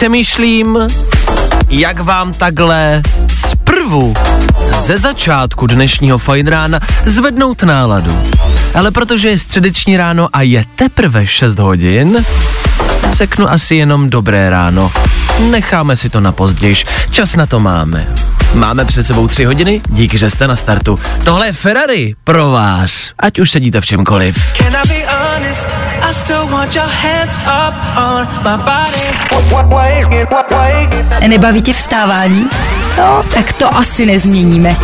Přemýšlím, jak vám takhle zprvu ze začátku dnešního fajn rána zvednout náladu. Ale protože je středeční ráno a je teprve 6 hodin, seknu asi jenom dobré ráno. Necháme si to na pozdějiš, čas na to máme. Máme před sebou tři hodiny, díky, že jste na startu. Tohle je Ferrari pro vás, ať už sedíte v čemkoliv. Can I be honest? I still want your hands up on my body. Nebaví tě vstávání? No, tak to asi nezměníme.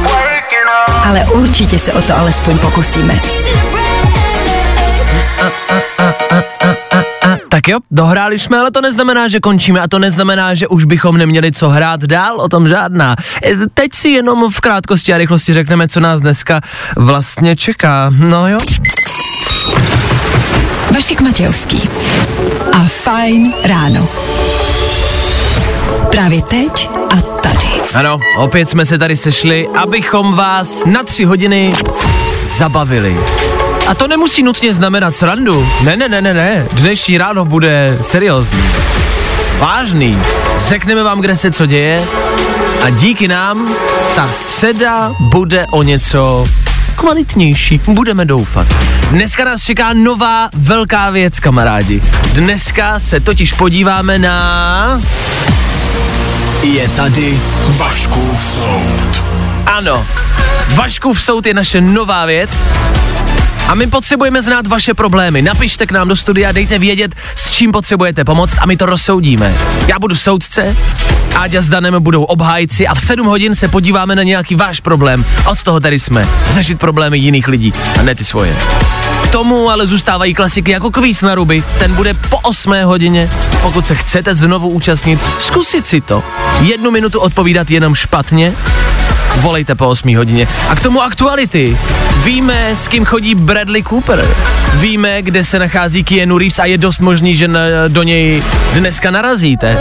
Ale určitě se o to alespoň pokusíme. Tak jo, dohráli jsme, ale to neznamená, že končíme a to neznamená, že už bychom neměli co hrát dál, o tom žádná. E, Teď si jenom v krátkosti a rychlosti řekneme, co nás dneska vlastně čeká. No jo. Vašek Matějovský a Fajn ráno. Právě teď a tady. Ano, opět jsme se tady sešli, abychom vás na tři hodiny zabavili. A to nemusí nutně znamenat srandu. Ne, ne, ne, ne, ne. Dnešní ráno bude seriózní. Vážný. Řekneme vám, kde se co děje a díky nám ta středa bude o něco kvalitnější. Budeme doufat. Dneska nás čeká nová velká věc, kamarádi. Dneska se totiž podíváme na... Je tady Vaškův soud. Ano, Vaškův soud je naše nová věc a my potřebujeme znát vaše problémy. Napište k nám do studia, dejte vědět, s čím potřebujete pomoct a my to rozsoudíme. Já budu soudce, Áďa s Danem budou obhájci a v 7 hodin se podíváme na nějaký váš problém. Od toho tady jsme. Řešit problémy jiných lidí a ne ty svoje. K tomu ale zůstávají klasiky jako kvíz na ruby. Ten bude po 8 hodině. Pokud se chcete znovu účastnit, zkusit si to. Jednu minutu odpovídat jenom špatně volejte po 8 hodině. A k tomu aktuality. Víme, s kým chodí Bradley Cooper. Víme, kde se nachází Keanu Reeves a je dost možný, že na, do něj dneska narazíte.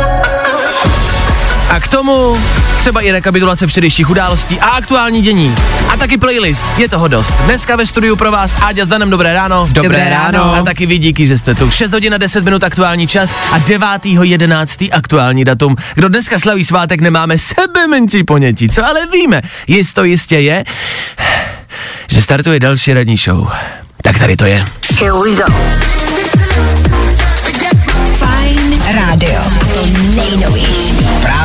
A k tomu třeba i rekapitulace včerejších událostí a aktuální dění. A taky playlist, je toho dost. Dneska ve studiu pro vás Áďa s Danem, dobré ráno. Dobré ráno. A taky vy díky, že jste tu. 6 hodin a 10 minut aktuální čas a 9.11. aktuální datum. Kdo dneska slaví svátek, nemáme sebe menší ponětí. Co ale víme, jisto jistě je, že startuje další radní show. Tak tady to je. Fajn rádio. To nejnovější.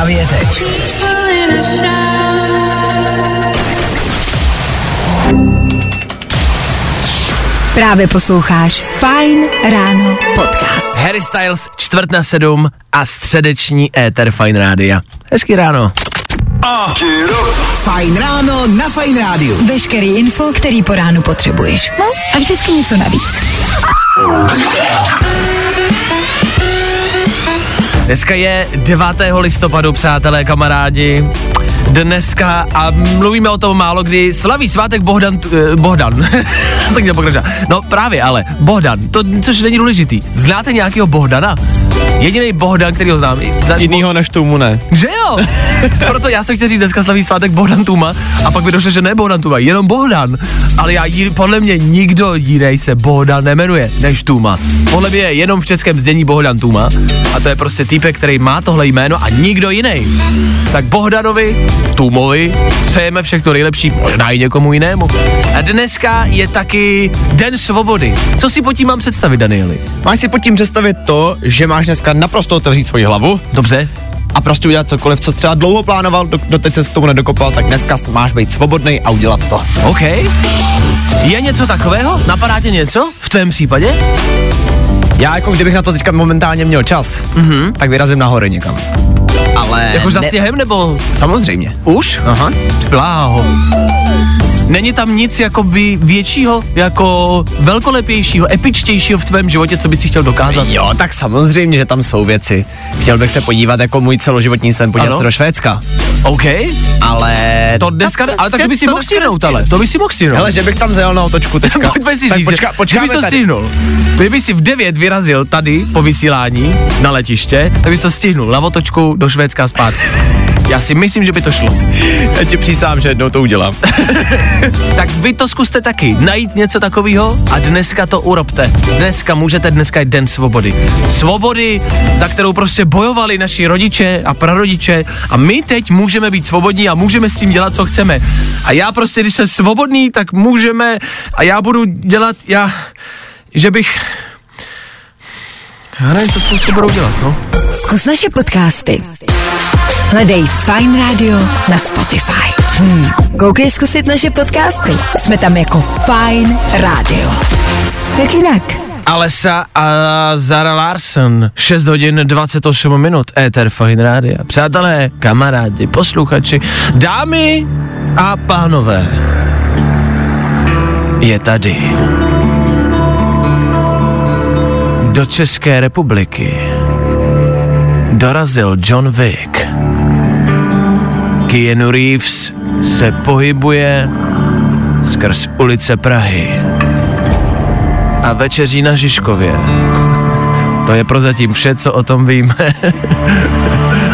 Právě teď. Právě posloucháš Fajn ráno podcast. Harry Styles, čtvrt na sedm a středeční éter Fine Rádia. Hezký ráno. Fajn ráno na Fajn rádiu. Veškerý info, který po ránu potřebuješ. No a vždycky něco navíc. Dneska je 9. listopadu, přátelé, kamarádi. Dneska, a mluvíme o tom málo kdy, slaví svátek Bohdan, eh, Bohdan, tak to pokračuje. No právě, ale Bohdan, to, což není důležitý. Znáte nějakého Bohdana? Jediný Bohdan, který ho znám. Jinýho než tomu ne. Že jo? Proto já jsem chtěl říct, dneska slaví svátek Bohdan Tuma a pak mi došlo, že ne Bohdan Tuma, jenom Bohdan. Ale já podle mě nikdo jiný se Bohdan nemenuje než Tuma. Podle mě je jenom v českém zdění Bohdan Tuma a to je prostě týpek, který má tohle jméno a nikdo jiný. Tak Bohdanovi, Tumovi, přejeme všechno nejlepší, možná i někomu jinému. A dneska je taky Den svobody. Co si pod tím mám představit, Danieli? Máš si pod tím představit to, že máš dneska naprosto otevřít svoji hlavu Dobře? a prostě udělat cokoliv, co třeba dlouho plánoval, do, doteď se k tomu nedokopal, tak dneska máš být svobodný a udělat to. OK. Je něco takového? Napadá tě něco v tvém případě? Já jako kdybych na to teďka momentálně měl čas, Mhm. tak vyrazím na hory někam. Ale Jako za ne- sněhem nebo Samozřejmě. už? Aha. Bláho. Není tam nic jakoby většího, jako velkolepějšího, epičtějšího v tvém životě, co bys si chtěl dokázat? Jo, tak samozřejmě, že tam jsou věci. Chtěl bych se podívat jako můj celoživotní sen, podívat Ano. se do Švédska. OK, Ale... to dneska, ale tak to by si mohl stihnout, ale to by si mohl stihnout. Hele, že bych tam zajel na otočku teďka. Pojďme si tak říct, počka, počkáme kdybys to tady. stihnul. Kdyby si v 9 vyrazil tady po vysílání na letiště, tak bys to stihnul na otočku do Švédska a zpátky. Já si myslím, že by to šlo. Já ti přísám, že jednou to udělám. Tak vy to zkuste taky, najít něco takového a dneska to urobte. Dneska můžete, dneska je den svobody. Svobody, za kterou prostě bojovali naši rodiče a prarodiče a my teď můžeme být svobodní a můžeme s tím dělat, co chceme. A já prostě, když jsem svobodný, tak můžeme a já budu dělat, já, že bych... Já nevím, co s tou svobodou dělat, no. Zkus naše podcasty. Hledej Fine Radio na Spotify. Hmm. Koukej zkusit naše podcasty. Jsme tam jako Fine Radio. Jak jinak? Alesa a Zara Larson, 6 hodin 28 minut, Ether Fine Radio. Přátelé, kamarádi, posluchači, dámy a pánové, je tady. Do České republiky dorazil John Wick. Keanu Reeves se pohybuje skrz ulice Prahy a večeří na Žižkově. To je prozatím vše, co o tom víme.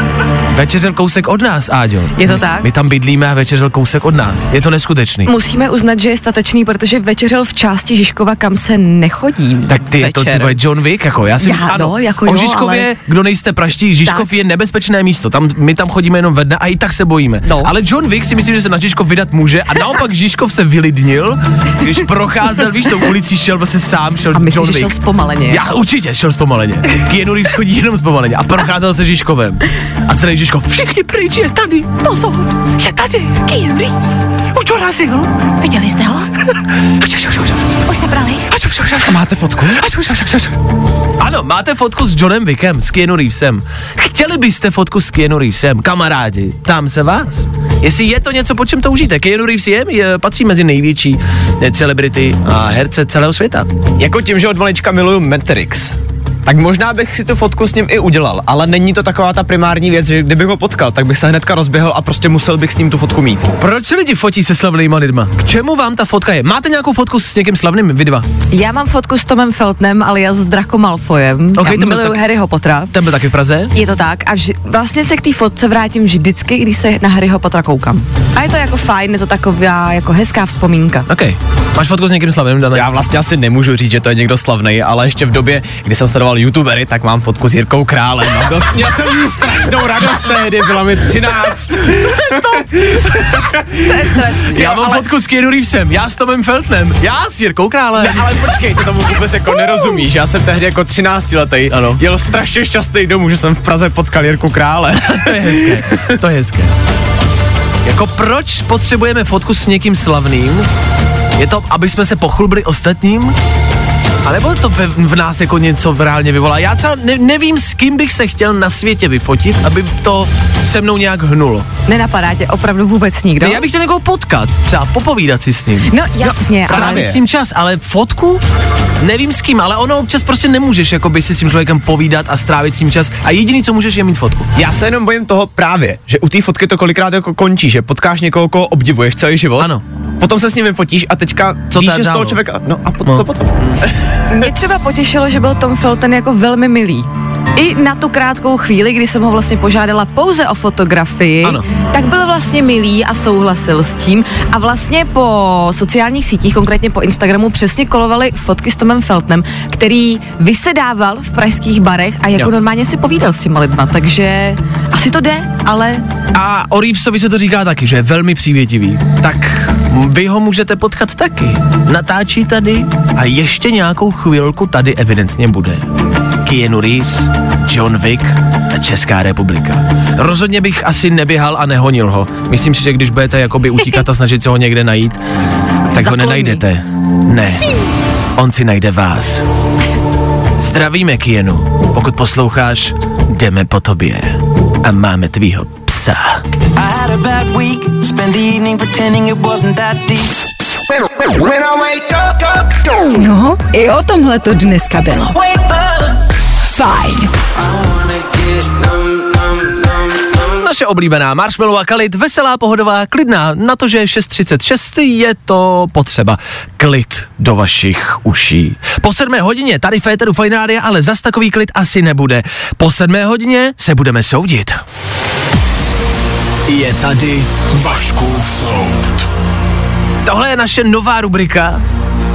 Večeřel kousek od nás, Áďo. Je to tak? My tam bydlíme a večeřel kousek od nás. Je to neskutečný. Musíme uznat, že je statečný, protože večeřel v části Žižkova, kam se nechodí. Tak ty je to ty večer. John Wick, jako já si Já, myslím, ano, no, jako o jo, Žižkově, ale- kdo nejste praští, Žižkov Tak. je nebezpečné místo, tam, my tam chodíme jenom ve dne a i tak se bojíme. No. Ale John Wick si myslím, že se na Žižkov vydat může a naopak Žižkov se vylidnil, když procházel, víš, tou ulicí šel vlastně sám, šel A myslíš, John že Wick. šel zpomaleně? Já určitě šel zpomaleně. Keanu Reeves chodí jenom zpomaleně a procházel se Žižkovem. A celý Žižkov, všichni pryč, je tady. Pozor, je tady. Keanu Reeves. Už dorazil. Viděli jste ho? Už se brali? A máte fotku? Ano, máte fotku s Johnem Wickem, s Keanu Reevesem. Chtěli byste fotku s Keanu Reevesem, kamarádi? Ptám se vás. Jestli je to něco, po čem toužíte. Keanu Reeves je, je patří mezi největší eh, celebrity a herce celého světa. Jako tím, že od malička miluju Matrix. Tak možná bych si tu fotku s ním i udělal, ale není to taková ta primární věc, že kdybych ho potkal, tak bych se hnedka rozběhl a prostě musel bych s ním tu fotku mít. Proč se lidi fotí se slavnýma lidma? K čemu vám ta fotka je? Máte nějakou fotku s někým slavným, vy dva? Já mám fotku s Tomem Feltnem, alias Draco Malfoyem. Ok, Já to byl miluju tak- Harryho Pottera. Ten byl taky v Praze? Je to tak a vži- vlastně se k té fotce vrátím vždycky, když se na Harryho Pottera koukám. A je to jako fajn, je to taková jako hezká vzpomínka. OK. Máš fotku s někým slavným, Dane? Já vlastně asi nemůžu říct, že to je někdo slavný, ale ještě v době, kdy jsem sledoval youtubery, tak mám fotku s Jirkou Králem. Dost, měl jsem jí strašnou radost tehdy, bylo mi 13. Já mám ale- fotku s Keanu Reevesem, já s Tomem Feltnem, já s Jirkou Králem. Ne, ale počkej, ty tomu vůbec jako nerozumíš. Já jsem tehdy jako 13 letý Ano. jel strašně šťastný domů, že jsem v Praze potkal Jirku Krále. To je hezké, to je hezké. Jako proč potřebujeme fotku s někým slavným? Je to, aby jsme se pochlubili ostatním? A nebo to ve, v nás jako něco reálně vyvolá? Já třeba ne, nevím, s kým bych se chtěl na světě vyfotit, aby to se mnou nějak hnulo. Nenapadá tě opravdu vůbec nikdo? Ne, já bych chtěl někoho potkat, třeba popovídat si s ním. No jasně, ale Strávit s ním čas, ale fotku? Nevím s kým, ale ono občas prostě nemůžeš jako by si s tím člověkem povídat a strávit s ním čas a jediný, co můžeš, je mít fotku. Já se jenom bojím toho právě, že u té fotky to kolikrát jako končí, že potkáš někoho, koho obdivuješ celý život. Ano. Potom se s ním vyfotíš a teďka Co víš, že z toho člověka, no a po, No. co potom? Mě třeba potěšilo, že byl Tom Felton jako velmi milý. I na tu krátkou chvíli, kdy jsem ho vlastně požádala pouze o fotografii, Ano. tak byl vlastně milý a souhlasil s tím. A vlastně po sociálních sítích, konkrétně po Instagramu, přesně kolovaly fotky s Tomem Feltnem, který vysedával v pražských barech a jako Jo. normálně si povídal s těma lidma. Takže asi to jde, ale A o Reevesovi se to říká taky, že je velmi přívětivý. Tak vy ho můžete potkat taky. Natáčí tady a ještě nějakou chvilku tady evidentně bude. Keanu Reeves, John Wick a Česká republika. Rozhodně bych asi neběhal a nehonil ho. Myslím si, že když budete jakoby utíkat a snažit se ho někde najít, tak ho Zakloní. nenajdete. Ne, on si najde vás. Zdravíme, Kienu. Pokud posloucháš, jdeme po tobě. a máme tvýho psa. I had a bad week, spent the evening pretending it wasn't that deep. When I wake up, up, up, No, i o tomhle to dneska bylo. Fajn. Naše oblíbená Marshmallow a Kalit, veselá, pohodová, klidná. Na to, že je 6.36, je to potřeba. Klid do vašich uší. Po sedmé hodině tady Féteru Rádia, ale zas takový klid asi nebude. Po sedmé hodině se budeme soudit. Je tady Vaškův soud. Tohle je naše nová rubrika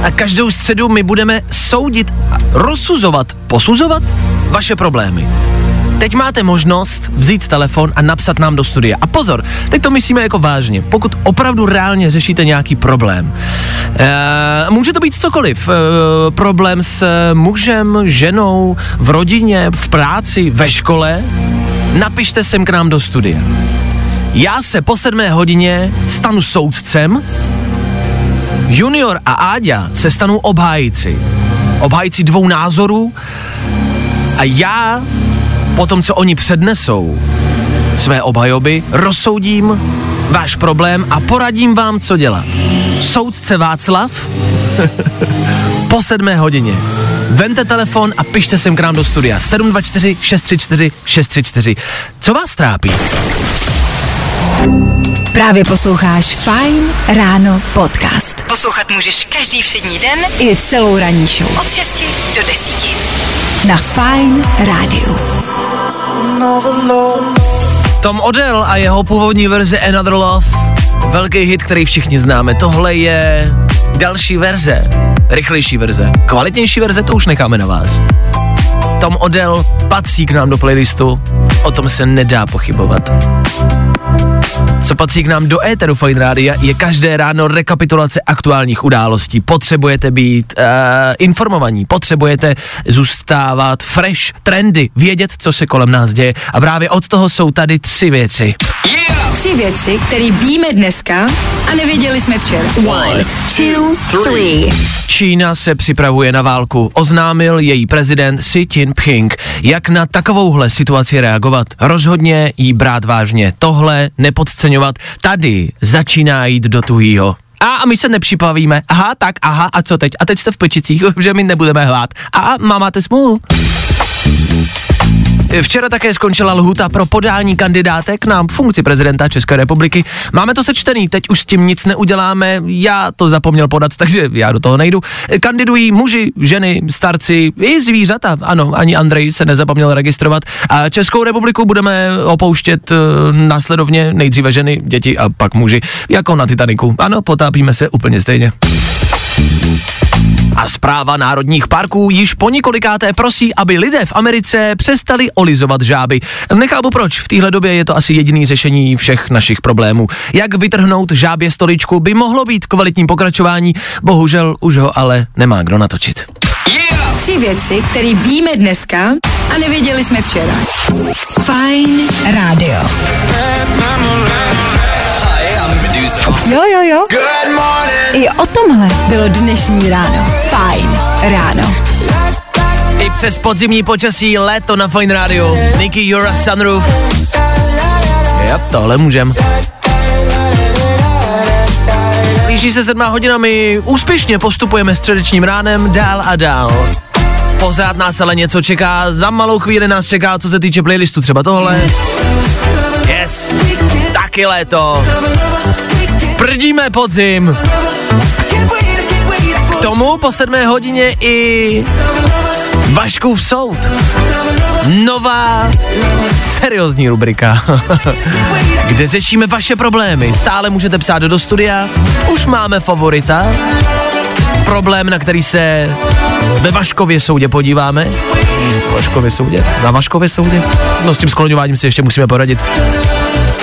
a každou středu my budeme soudit, a rozsuzovat, posuzovat vaše problémy. Teď máte možnost vzít telefon a napsat nám do studia. A pozor, teď to myslíme jako vážně. Pokud opravdu reálně řešíte nějaký problém, e, může to být cokoliv. E, problém s mužem, ženou, v rodině, v práci, ve škole, napište sem k nám do studia. Já se po sedmé hodině stanu soudcem Junior a Áďa se stanou obhájci. Obhájci dvou názorů a já, po tom, co oni přednesou své obhajoby, rozsoudím váš problém a poradím vám, co dělat. Soudce Václav po sedmé hodině. Vente telefon a pište sem k nám do studia 724 634 634. Co vás trápí? Právě posloucháš Fine Ráno podcast. Poslouchat můžeš každý všední den i celou ranní show. Od 6 do 10. Na Fine Rádiu. Tom Odell a jeho původní verze Another Love. Velký hit, který všichni známe. Tohle je další verze, rychlejší verze. Kvalitnější verze to už necháme na vás. Tom Odell patří k nám do playlistu, o tom se nedá pochybovat. Co patří k nám do éteru Fine Rádia, je každé ráno rekapitulace aktuálních událostí. Potřebujete být uh, informovaní, potřebujete zůstávat fresh, trendy, vědět, co se kolem nás děje. A právě od toho jsou tady tři věci. Tři věci, které víme dneska a nevěděli jsme včera. One, two, three. Čína se připravuje na válku. Oznámil její prezident Xi Jinping. Jak na takovouhle situaci reagovat? Rozhodně jí brát vážně. Tohle nepodceňovat. Tady začíná jít do tuhýho. A, a my se nepřipavíme. Aha, tak, aha, a co teď? A teď jste v pečicích, že my nebudeme hlát. A, má máte smůlu. Včera také skončila lhuta pro podání kandidátek na funkci prezidenta České republiky. Máme to sečtený, teď už s tím nic neuděláme, já to zapomněl podat, takže já do toho nejdu. Kandidují muži, ženy, starci i zvířata, ano, ani Andrej se nezapomněl registrovat. A Českou republiku budeme opouštět uh, následovně nejdříve ženy, děti a pak muži, jako na Titaniku. Ano, potápíme se úplně stejně. A zpráva národních parků již po několikáté prosí, aby lidé v Americe přestali olizovat žáby. Nechápu proč, v téhle době je to asi jediný řešení všech našich problémů. Jak vytrhnout žábě stoličku by mohlo být kvalitním pokračování, bohužel už ho ale nemá kdo natočit. Tři věci, které víme dneska a nevěděli jsme včera. Fine Radio. Jo, jo, jo. Good morning. I o tomhle bylo dnešní ráno. Fine Ráno. I přes podzimní počasí léto na Fine Radio. Nicky Jura Sunroof. Jo, tohle můžem. Blíží se sedmá hodina, my úspěšně postupujeme středečním ránem dál a dál. Pořád nás ale něco čeká, za malou chvíli nás čeká, co se týče playlistu, třeba tohle. Yes, taky léto. Prdíme podzim. K tomu po sedmé hodině i Vaškův soud. Nová seriózní rubrika, kde řešíme vaše problémy. Stále můžete psát do studia, už máme favorita, problém, na který se ve Vaškově soudě podíváme. Vaškově soudě? Na Vaškově soudě? No s tím skloňováním si ještě musíme poradit.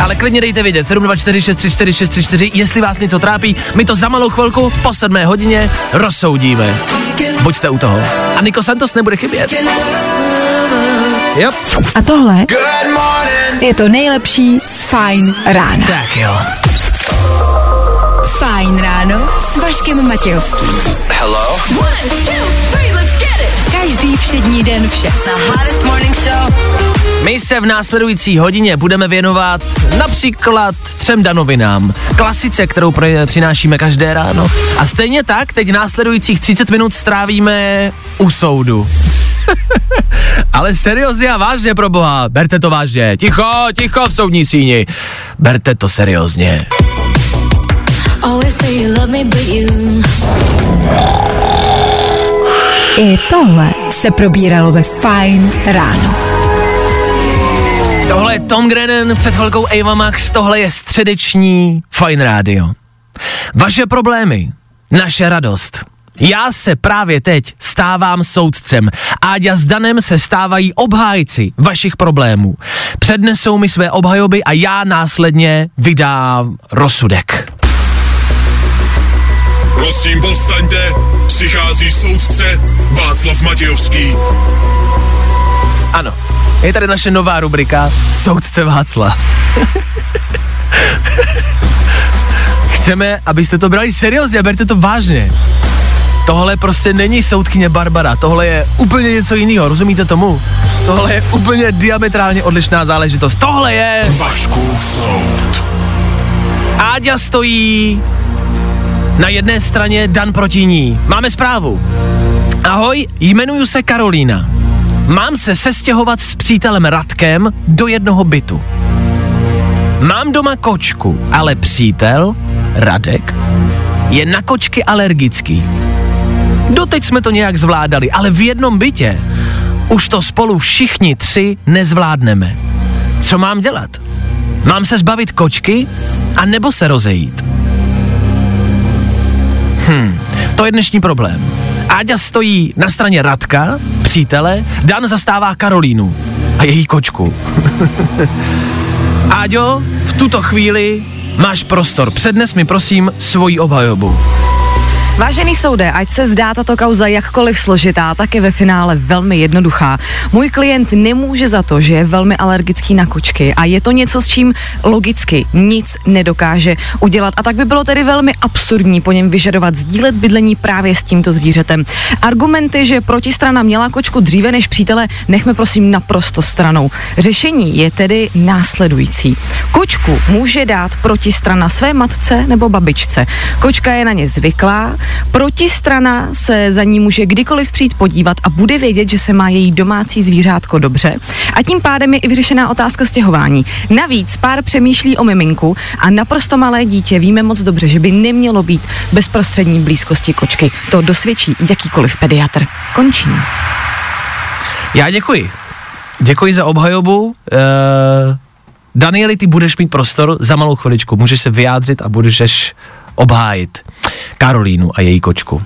Ale klidně dejte vědět, 724 634 634, jestli vás něco trápí, my to za malou chvilku po sedmé hodině rozsoudíme. Buďte u toho. A Niko Santos nebude chybět. Yep. A tohle je to nejlepší z Fine Rána. Tak jo. Fajn ráno s Vaškem Matějovským. Hello? Každý všední den v 6. Hottest morning show. My se v následující hodině budeme věnovat například třem danovinám. Klasice, kterou přinášíme každé ráno. A stejně tak teď následujících 30 minut strávíme u soudu. Ale seriózně a vážně pro boha, berte to vážně. Ticho, ticho v soudní síni. Berte to seriózně. Always say you love me, but you. I tohle se probíralo ve Fine ráno. Tohle je Tom Grennan, před chvilkou Ava Max, tohle je středeční Fine Radio. Vaše problémy, naše radost. Já se právě teď stávám soudcem. Áďa s Danem se stávají obhájci vašich problémů. Přednesou mi své obhajoby a já následně vydám rozsudek. Prosím, povstaňte, přichází soudce Václav Matějovský. Ano, je tady naše nová rubrika Soudce Václav. Chceme, abyste to brali seriózně a berte to vážně. Tohle prostě není soudkyně Barbara, tohle je úplně něco jiného, rozumíte tomu? Tohle je úplně diametrálně odlišná záležitost. Tohle je... Vaškův soud. Áďa stojí na jedné straně, Dan proti ní. Máme zprávu. Ahoj, jmenuju se Karolína. Mám se sestěhovat s přítelem Radkem do jednoho bytu. Mám doma kočku, ale přítel, Radek, je na kočky alergický. Doteď jsme to nějak zvládali, ale v jednom bytě už to spolu všichni tři nezvládneme. Co mám dělat? Mám se zbavit kočky a nebo se rozejít? Hm, to je dnešní problém. Áďa stojí na straně Radka, přítele, Dan zastává Karolínu a její kočku. Áďo, v tuto chvíli máš prostor. Přednes mi prosím svoji obhajobu. Vážený soude, ať se zdá tato kauza jakkoliv složitá, tak je ve finále velmi jednoduchá. Můj klient nemůže za to, že je velmi alergický na kočky a je to něco, s čím logicky nic nedokáže udělat. A tak by bylo tedy velmi absurdní po něm vyžadovat sdílet bydlení právě s tímto zvířetem. Argumenty, že protistrana měla kočku dříve než přítele, nechme prosím naprosto stranou. Řešení je tedy následující. Kočku může dát protistrana své matce nebo babičce. Kočka je na ně zvyklá, Protistrana se za ní může kdykoliv přijít podívat a bude vědět, že se má její domácí zvířátko dobře. A tím pádem je i vyřešená otázka stěhování. Navíc pár přemýšlí o miminku a naprosto malé dítě víme moc dobře, že by nemělo být bezprostřední blízkosti kočky. To dosvědčí jakýkoliv pediatr. Končím. Já děkuji. Děkuji za obhajobu. Uh, Danieli, ty budeš mít prostor za malou chviličku. Můžeš se vyjádřit a budeš obhájit Karolínu a její kočku.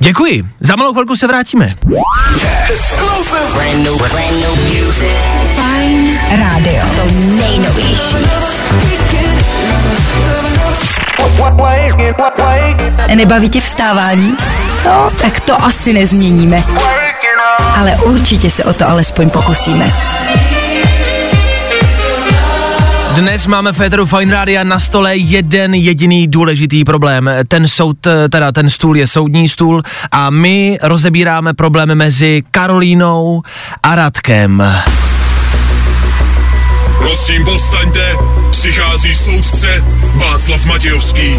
Děkuji. Za malou chvilku se vrátíme. Fine Radio. Nejnovější. Nebaví tě vstávání? No, tak to asi nezměníme. Ale určitě se o to alespoň pokusíme. Dnes máme v Féteru Fine Rádia na stole jeden jediný důležitý problém. Ten soud, teda ten stůl je soudní stůl a my rozebíráme problém mezi Karolínou a Radkem. Prosím, povstaňte, přichází soudce Václav Matějovský.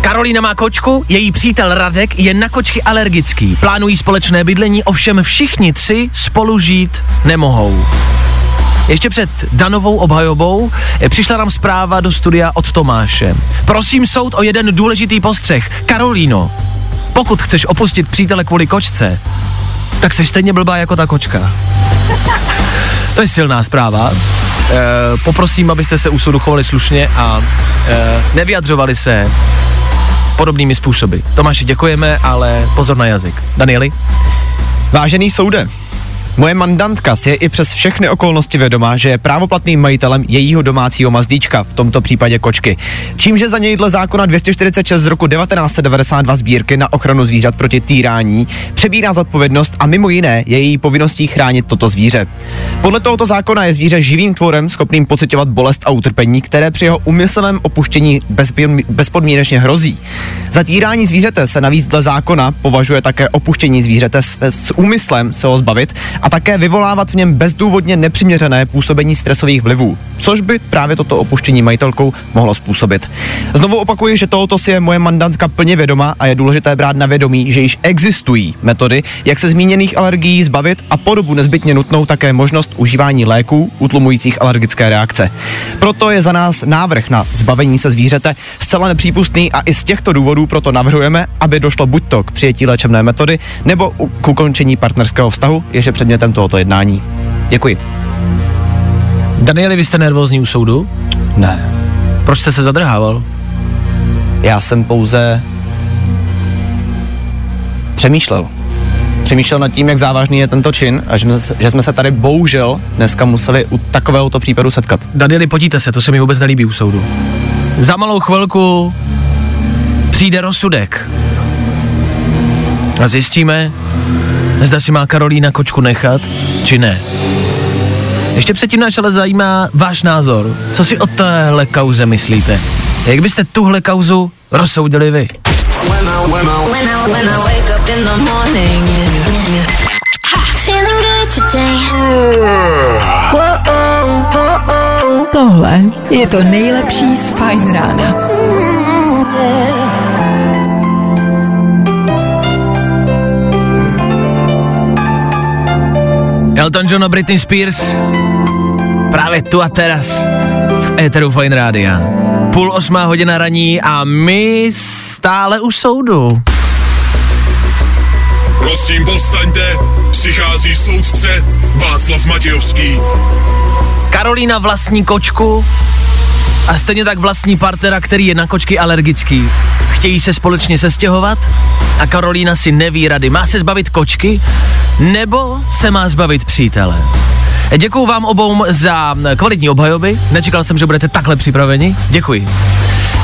Karolína má kočku, její přítel Radek je na kočky alergický. Plánují společné bydlení, ovšem všichni tři spolu žít nemohou. Ještě před Danovou obhajobou přišla nám zpráva do studia od Tomáše. Prosím soud o jeden důležitý postřeh. Karolíno, pokud chceš opustit přítele kvůli kočce, tak jsi stejně blbá jako ta kočka. To je silná zpráva. E, poprosím, abyste se u soudu chovali slušně a e, nevyjadřovali se podobnými způsoby. Tomáši, děkujeme, ale pozor na jazyk. Danieli? Vážený soude, Moje mandantka si je i přes všechny okolnosti vědoma, že je právoplatným majitelem jejího domácího mazdíčka, v tomto případě kočky. Čímže za něj dle zákona 246 z roku 1992 sbírky na ochranu zvířat proti týrání přebírá zodpovědnost a mimo jiné je její povinností chránit toto zvíře. Podle tohoto zákona je zvíře živým tvorem schopným pocitovat bolest a utrpení, které při jeho umyslném opuštění bezpodmínečně hrozí. Za týrání zvířete se navíc dle zákona považuje také opuštění zvířete s, s úmyslem se ho zbavit a také vyvolávat v něm bezdůvodně nepřiměřené působení stresových vlivů, což by právě toto opuštění majitelkou mohlo způsobit. Znovu opakuji, že tohoto si je moje mandantka plně vědoma a je důležité brát na vědomí, že již existují metody, jak se zmíněných alergií zbavit a po dobu nezbytně nutnou také možnost užívání léků utlumujících alergické reakce. Proto je za nás návrh na zbavení se zvířete zcela nepřípustný a i z těchto důvodů proto navrhujeme, aby došlo buď to k přijetí léčebné metody nebo k ukončení partnerského vztahu, jež je předmětem tohoto jednání. Děkuji. Danieli, vy jste nervózní u soudu? Ne. Proč jste se zadrhával? Já jsem pouze přemýšlel. Přemýšlel nad tím, jak závažný je tento čin a že jsme, se- že jsme se tady bohužel dneska museli u takovéhoto případu setkat. Danieli, podíte se, to se mi vůbec nelíbí u soudu. Za malou chvilku přijde rozsudek. A zjistíme, zda si má Karolína kočku nechat, či ne. Ještě předtím nás ale zajímá váš názor. Co si o téhle kauze myslíte? Jak byste tuhle kauzu rozsoudili vy? Tohle je to nejlepší z Fajn rána. Elton John a Britney Spears právě tu a teraz v Eteru Fine Rádia. Půl osmá hodina raní a my stále u soudu. Prosím, povstaňte, přichází soudce Václav Matějovský. Karolína vlastní kočku a stejně tak vlastní partnera, který je na kočky alergický. Chtějí se společně sestěhovat a Karolína si neví rady. Má se zbavit kočky nebo se má zbavit přítele? Děkuju vám obou za kvalitní obhajoby. Nečekal jsem, že budete takhle připraveni. Děkuji.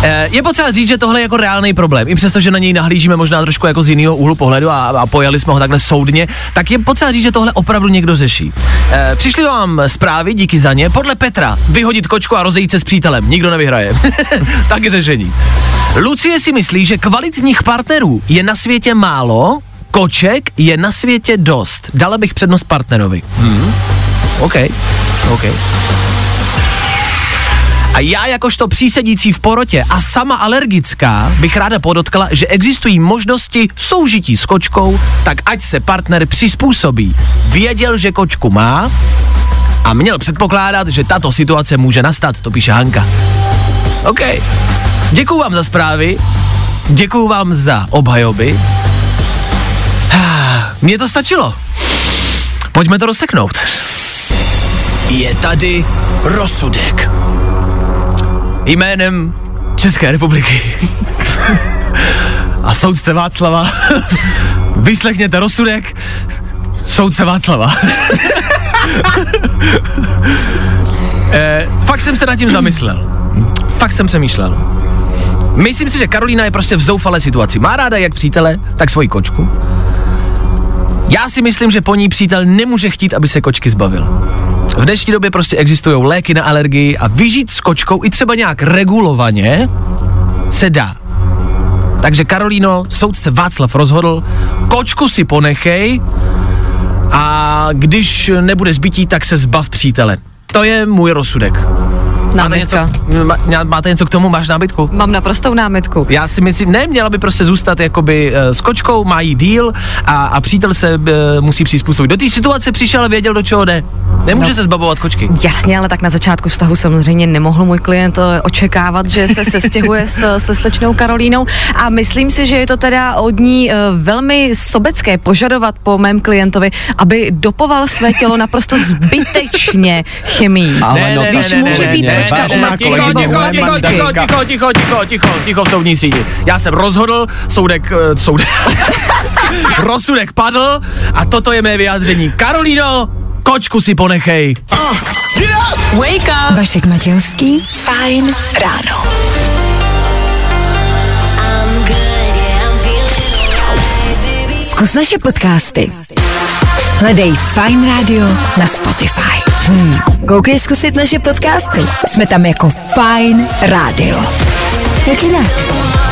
Eh, Je potřeba říct, že tohle je jako reálný problém. I přesto, že na něj nahlížíme možná trošku jako z jiného úhlu pohledu a, a pojali jsme ho takhle soudně, tak je potřeba říct, že tohle opravdu někdo řeší. E, přišly vám zprávy, díky za ně. Podle Petra, vyhodit kočku a rozejít se s přítelem. Nikdo nevyhraje. Taky řešení. Lucie si myslí, že kvalitních partnerů je na světě málo, koček je na světě dost. Dala bych přednost partnerovi. Hmm. OK. OK. A já jakožto přísedící v porotě a sama alergická bych ráda podotkla, že existují možnosti soužití s kočkou, tak ať se partner přizpůsobí. Věděl, že kočku má a měl předpokládat, že tato situace může nastat, to píše Hanka. OK. Děkuju vám za zprávy, děkuju vám za obhajoby. Mně to stačilo. Pojďme to rozseknout. Je tady rozsudek jménem České republiky a soudce Václava vyslechněte rozsudek soudce Václava. e, fakt jsem se nad tím zamyslel. Fakt jsem přemýšlel. Myslím si, že Karolína je prostě v zoufalé situaci. Má ráda jak přítele, tak svoji kočku. Já si myslím, že po ní přítel nemůže chtít, aby se kočky zbavil. V dnešní době prostě existují léky na alergii a vyžít s kočkou i třeba nějak regulovaně se dá. Takže Karolíno, soudce Václav rozhodl, kočku si ponechej a když nebude zbytí, tak se zbav přítele. To je můj rozsudek. Máte něco, Námitka. má, máte něco k tomu? Máš námitku? Mám naprostou námitku. Já si myslím, ne, měla by prostě zůstat jakoby uh, s kočkou, má jí díl a, a přítel se uh, musí přizpůsobit. Do té situace přišel a věděl, do čeho jde. Nemůže No. se zbavovat kočky. Jasně, ale tak na začátku vztahu samozřejmě nemohl můj klient eh, očekávat, že se sestěhuje s, se slečnou Karolínou a myslím si, že je to teda od ní eh, velmi sobecké požadovat po mém klientovi, aby dopoval své tělo naprosto zbytečně chemií. Ale no, Když může být ne, kočka vážená u- ticho, ticho, ticho, ticho, ticho, ticho, ticho, ticho, ticho v soudní síni. Já jsem rozhodl, soudek, eh, soudek. Rozsudek padl a toto je mé vyjádření. Karolíno, kočku si ponechej. Wake up! Vašek Matějovský, fajn ráno. Zkus naše podcasty. Hledej Fine Radio na Spotify. Hmm. Koukej zkusit naše podcasty. Jsme tam jako Fine Radio. Jak jinak?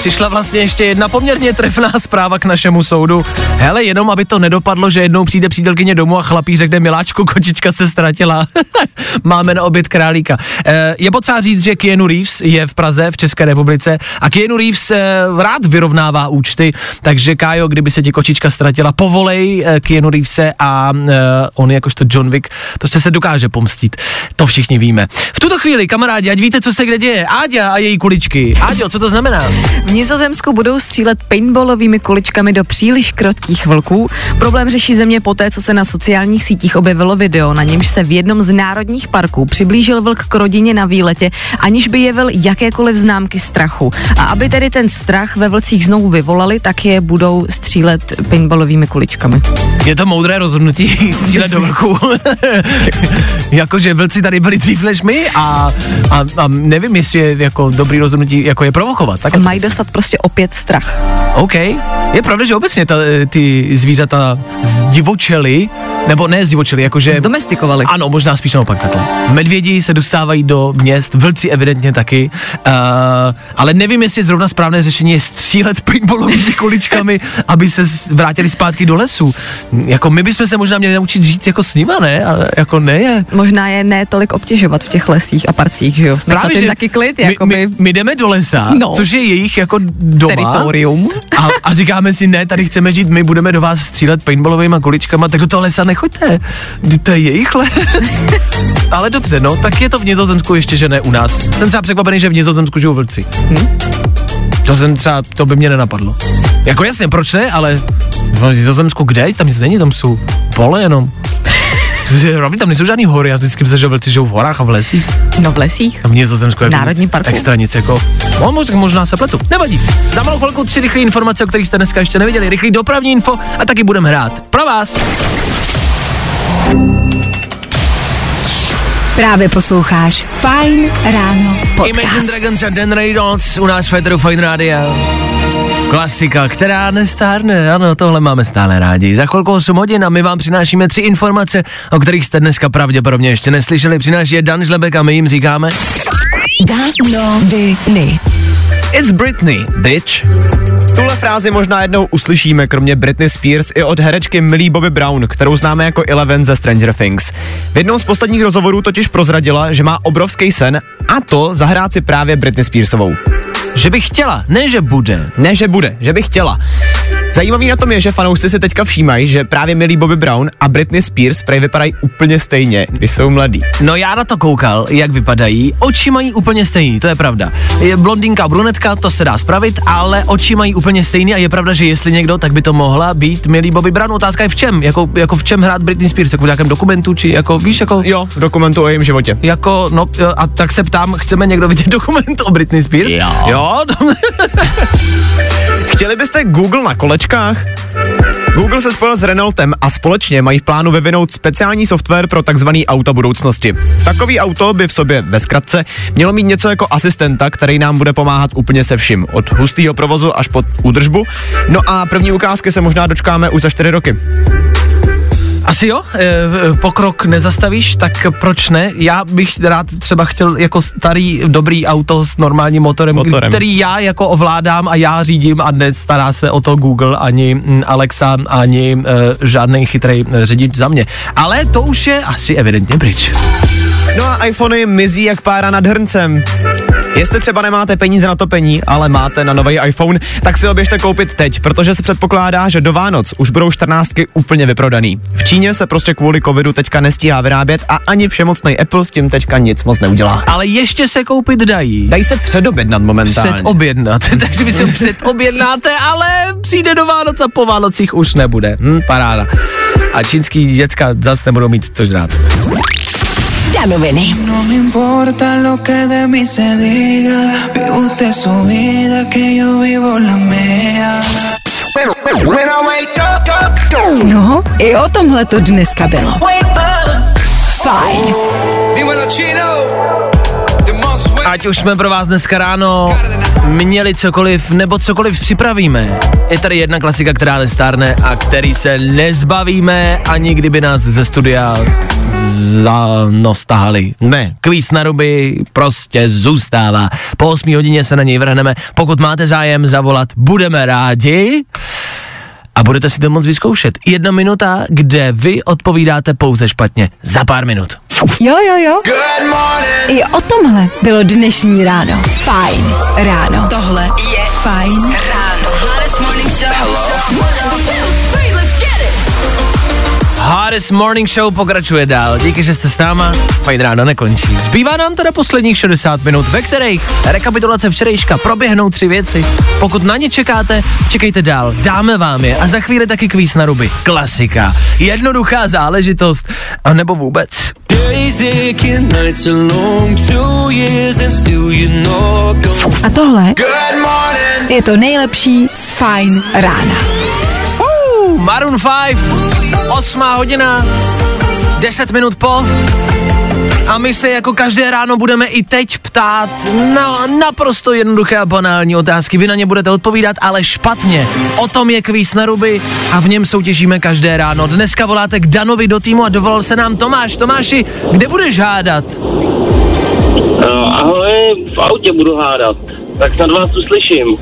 Přišla vlastně ještě jedna poměrně trefná zpráva k našemu soudu. Hele, jenom aby to nedopadlo, že jednou přijde přítelkyně domů a chlapík řekne, miláčku, kočička se ztratila. Máme na oběd králíka. E, je potřeba říct, že Keanu Reeves je v Praze, v České republice a Keanu Reeves e, rád vyrovnává účty, takže Kájo, kdyby se ti kočička ztratila, povolej e, Keanu Reevese a e, on jakožto John Wick, to se se dokáže pomstit. To všichni víme. V tuto chvíli, kamarádi, ať víte, co se kde děje. Áďa a její kuličky. Áďo, co to znamená? V Nizozemsku budou střílet paintballovými kuličkami do příliš krotkých vlků. Problém řeší země poté, co se na sociálních sítích objevilo video, na němž se v jednom z národních parků přiblížil vlk k rodině na výletě, aniž by jevil jakékoliv známky strachu. A aby tedy ten strach ve vlcích znovu vyvolali, tak je budou střílet paintballovými kuličkami. Je to moudré rozhodnutí střílet do vlků. Jakože vlci tady byli dřív než my a, a, a nevím, jestli je jako dobrý rozhodnutí, jako je provokovat. Tak Mají dostat prostě opět strach. OK. Je pravda, že obecně ta, ty zvířata zdivočely, nebo ne zdivočely, jakože... Zdomestikovali. Ano, možná spíš naopak takhle. Medvědi se dostávají do měst, vlci evidentně taky, uh, ale nevím, jestli zrovna správné řešení je střílet paintballovými kuličkami, aby se vrátili zpátky do lesu. Jako my bychom se možná měli naučit žít jako s nima, ne? Ale jako ne je. Možná je ne tolik obtěžovat v těch lesích a parcích, že jo? Nechat jim taky klid, my, jakoby. my, my, jdeme do lesa, No. což je jejich jako doma. Teritorium. A, a říkáme si, ne, tady chceme žít, my budeme do vás střílet paintballovými kuličkama, tak do toho lesa nechoďte. To je jejich les. Ale dobře, no, tak je to v Nizozemsku ještě, že ne u nás. Jsem třeba překvapený, že v Nizozemsku žijou vlci. Hm? To jsem třeba, to by mě nenapadlo. Jako jasně, proč ne, ale v Nizozemsku kde? Tam nic není, tam jsou pole jenom. Rovně tam nejsou žádný hory, já vždycky myslím, že vlci žijou v horách a v lesích. No v lesích. A v Nizozemsku jako Národním nic parku. Extra nic jako, no, možná, možná se pletu. Nevadí. Za malou chvilku tři rychlé informace, o kterých jste dneska ještě neviděli. Rychlý dopravní info a taky budeme hrát. Pro vás. Právě posloucháš Fine Ráno Imagine podcast. Dragons a Dan Reynolds u nás v Federu Fine Radio. Klasika, která nestárne, ano, tohle máme stále rádi. Za chvilku 8 hodin a my vám přinášíme tři informace, o kterých jste dneska pravděpodobně ještě neslyšeli. Přináší je Dan Žlebek a my jim říkáme Danoviny. It's Britney, bitch. Tuhle frázi možná jednou uslyšíme, kromě Britney Spears, i od herečky Millie Bobby Brown, kterou známe jako Eleven ze Stranger Things. V jednom z posledních rozhovorů totiž prozradila, že má obrovský sen, a to zahrát si právě Britney Spearsovou. Že bych chtěla, ne že bude. Ne, že bude, že by chtěla. Zajímavý na tom je, že fanoušci si teďka všímají, že právě Millie Bobby Brown a Britney Spears prej vypadají úplně stejně, když jsou mladí. No já na to koukal, jak vypadají. Oči mají úplně stejný, to je pravda. Je blondýnka, brunetka, to se dá spravit, ale oči mají úplně stejný a je pravda, že jestli někdo, tak by to mohla být Millie Bobby Brown. Otázka je v čem? Jako, jako v čem hrát Britney Spears? Jako v nějakém dokumentu, či jako, víš, jako... Jo, dokumentu o jejím životě. Jako, no, a tak se ptám, chceme někdo vidět dokument o Britney Spears? Jo. Jo, Chtěli byste Google na kolečkách? Google se spojil s Renaultem a společně mají v plánu vyvinout speciální software pro takzvaný auto budoucnosti. Takový auto by v sobě ve zkratce mělo mít něco jako asistenta, který nám bude pomáhat úplně se vším, od hustého provozu až pod údržbu. No a první ukázky se možná dočkáme už za 4 roky. Asi jo, e, pokrok nezastavíš, tak proč ne? Já bych rád třeba chtěl jako starý dobrý auto s normálním motorem, Motorem. který já jako ovládám a já řídím a nestará se o to Google, ani mm, Alexa, ani e, žádný chytrý e, řidič za mě. Ale to už je asi evidentně pryč. No a iPhony mizí jak pára nad hrncem. Jestli třeba nemáte peníze na topení, ale máte na nový iPhone, tak si ho běžte koupit teď, protože se předpokládá, že do Vánoc už budou 14 úplně vyprodaný. V Číně se prostě kvůli covidu teďka nestíhá vyrábět a ani všemocný Apple s tím teďka nic moc neudělá. Ale ještě se koupit dají. Dají se předobjednat momentálně. Předobjednat, takže vy si ho předobjednáte, ale přijde do Vánoc a po Vánocích už nebude. Hm, paráda. A čínský děcka zase nebudou mít co žrát. Danoviny. No me importa lo que de mí se diga. Vive usted su vida, que yo vivo la mía. No, i o tomhle to dneska bylo. wake up. Fajn. Dímelo, Chino. Ať už jsme pro vás dneska ráno měli cokoliv, nebo cokoliv připravíme. Je tady jedna klasika, která nestárne a který se nezbavíme, ani kdyby nás ze studia za. Ne, kvíz na ruby prostě zůstává. Po 8 hodině se na něj vrhneme. Pokud máte zájem zavolat, budeme rádi. A budete si to moc vyzkoušet. Jedna minuta, kde vy odpovídáte pouze špatně. Za pár minut. Jo, jo, jo. Good morning. I o tomhle bylo dnešní ráno. Fajn ráno. Tohle je Fajn ráno. Hardest Morning Show pokračuje dál. Díky, že jste s náma. Fajn ráno nekončí. Zbývá nám teda posledních 60 minut, ve kterých rekapitulace včerejška proběhnou tři věci. Pokud na ně čekáte, čekejte dál. Dáme vám je a za chvíli taky kvíz na ruby. Klasika. Jednoduchá záležitost. A nebo vůbec. A tohle morning. je to nejlepší z Fajn rána. Maroon 5, 8 hodina, 10 minut po. A my se jako každé ráno budeme i teď ptát na naprosto jednoduché a banální otázky. Vy na ně budete odpovídat, ale špatně. O tom je kvíz na ruby a v něm soutěžíme každé ráno. Dneska voláte k Danovi do týmu a dovolal se nám Tomáš. Tomáši, kde budeš hádat? No, ahoj, v autě budu hádat. Tak snad vás uslyším.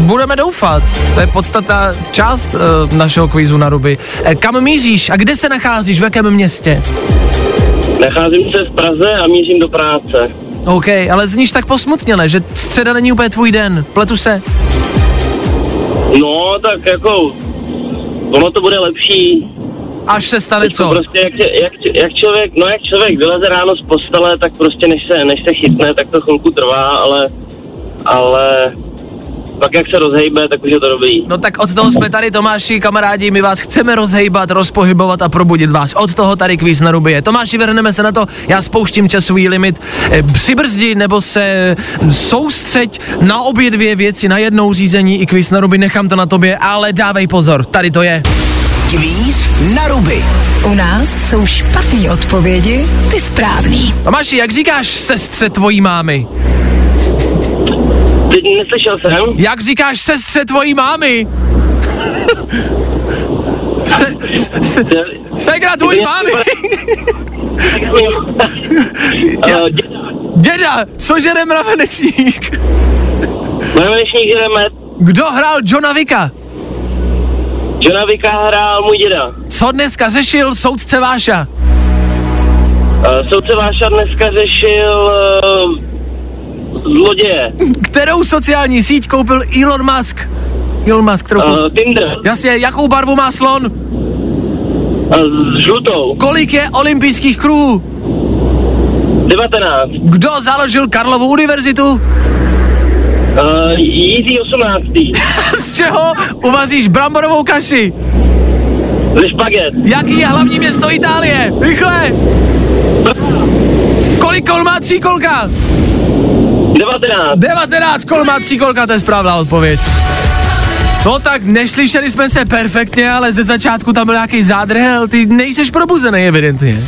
Budeme doufat. To je podstatná část uh, našeho kvízu na ruby. E, kam míříš a kde se nacházíš, v jakém městě? Nacházím se v Praze a mířím do práce. OK, ale zníš tak posmutněle, že středa není úplně tvůj den. Pletu se. No, tak jako, ono to bude lepší. Až se stane Teďko co? Prostě jak, jak, jak, člověk, no jak člověk vyleze ráno z postele, tak prostě než se, než se chytne, tak to chvilku trvá, ale, ale pak jak se rozhejbe, tak už je to dobrý. No tak od toho jsme tady, Tomáši, kamarádi, my vás chceme rozhejbat, rozpohybovat a probudit vás. Od toho tady kvíz na ruby je. Tomáši, vrhneme se na to, já spouštím časový limit. E, přibrzdi nebo se soustřeď na obě dvě věci, na jednou řízení i kvíz na ruby, nechám to na tobě, ale dávej pozor, tady to je. Kvíz na ruby. U nás jsou špatné odpovědi, ty správný. Tomáši, jak říkáš sestře tvojí mámy? Teď neslyšel jsem? Jak říkáš sestře tvojí mámy? Se, se, se, segra tvojí mámy! Eh, děda. Děda, co žere mravenečník? Mravenečník jdeme. Kdo hrál Johna Vicka? Johna Vicka hrál můj děda. Co dneska řešil soudce Váša? Uh, soudce Váša dneska řešil uh, zloděje. Kterou sociální síť koupil Elon Musk? Elon Musk, kterou koupil? Uh, Tinder. Jasně, jakou barvu má slon? Uh, žlutou. Kolik je olympijských kruhů? 19. Kdo založil Karlovu univerzitu? Uh, Jiří 18. Z čeho uvaříš bramborovou kaši? Ze špaget. Jaký je hlavní město Itálie? Rychle! Kolik kol má tříkolka? 19. 19 kol má tříkolka, to je správná odpověď. No tak neslyšeli jsme se perfektně, ale ze začátku tam byl nějaký zádrhel, ty nejseš probuzený evidentně.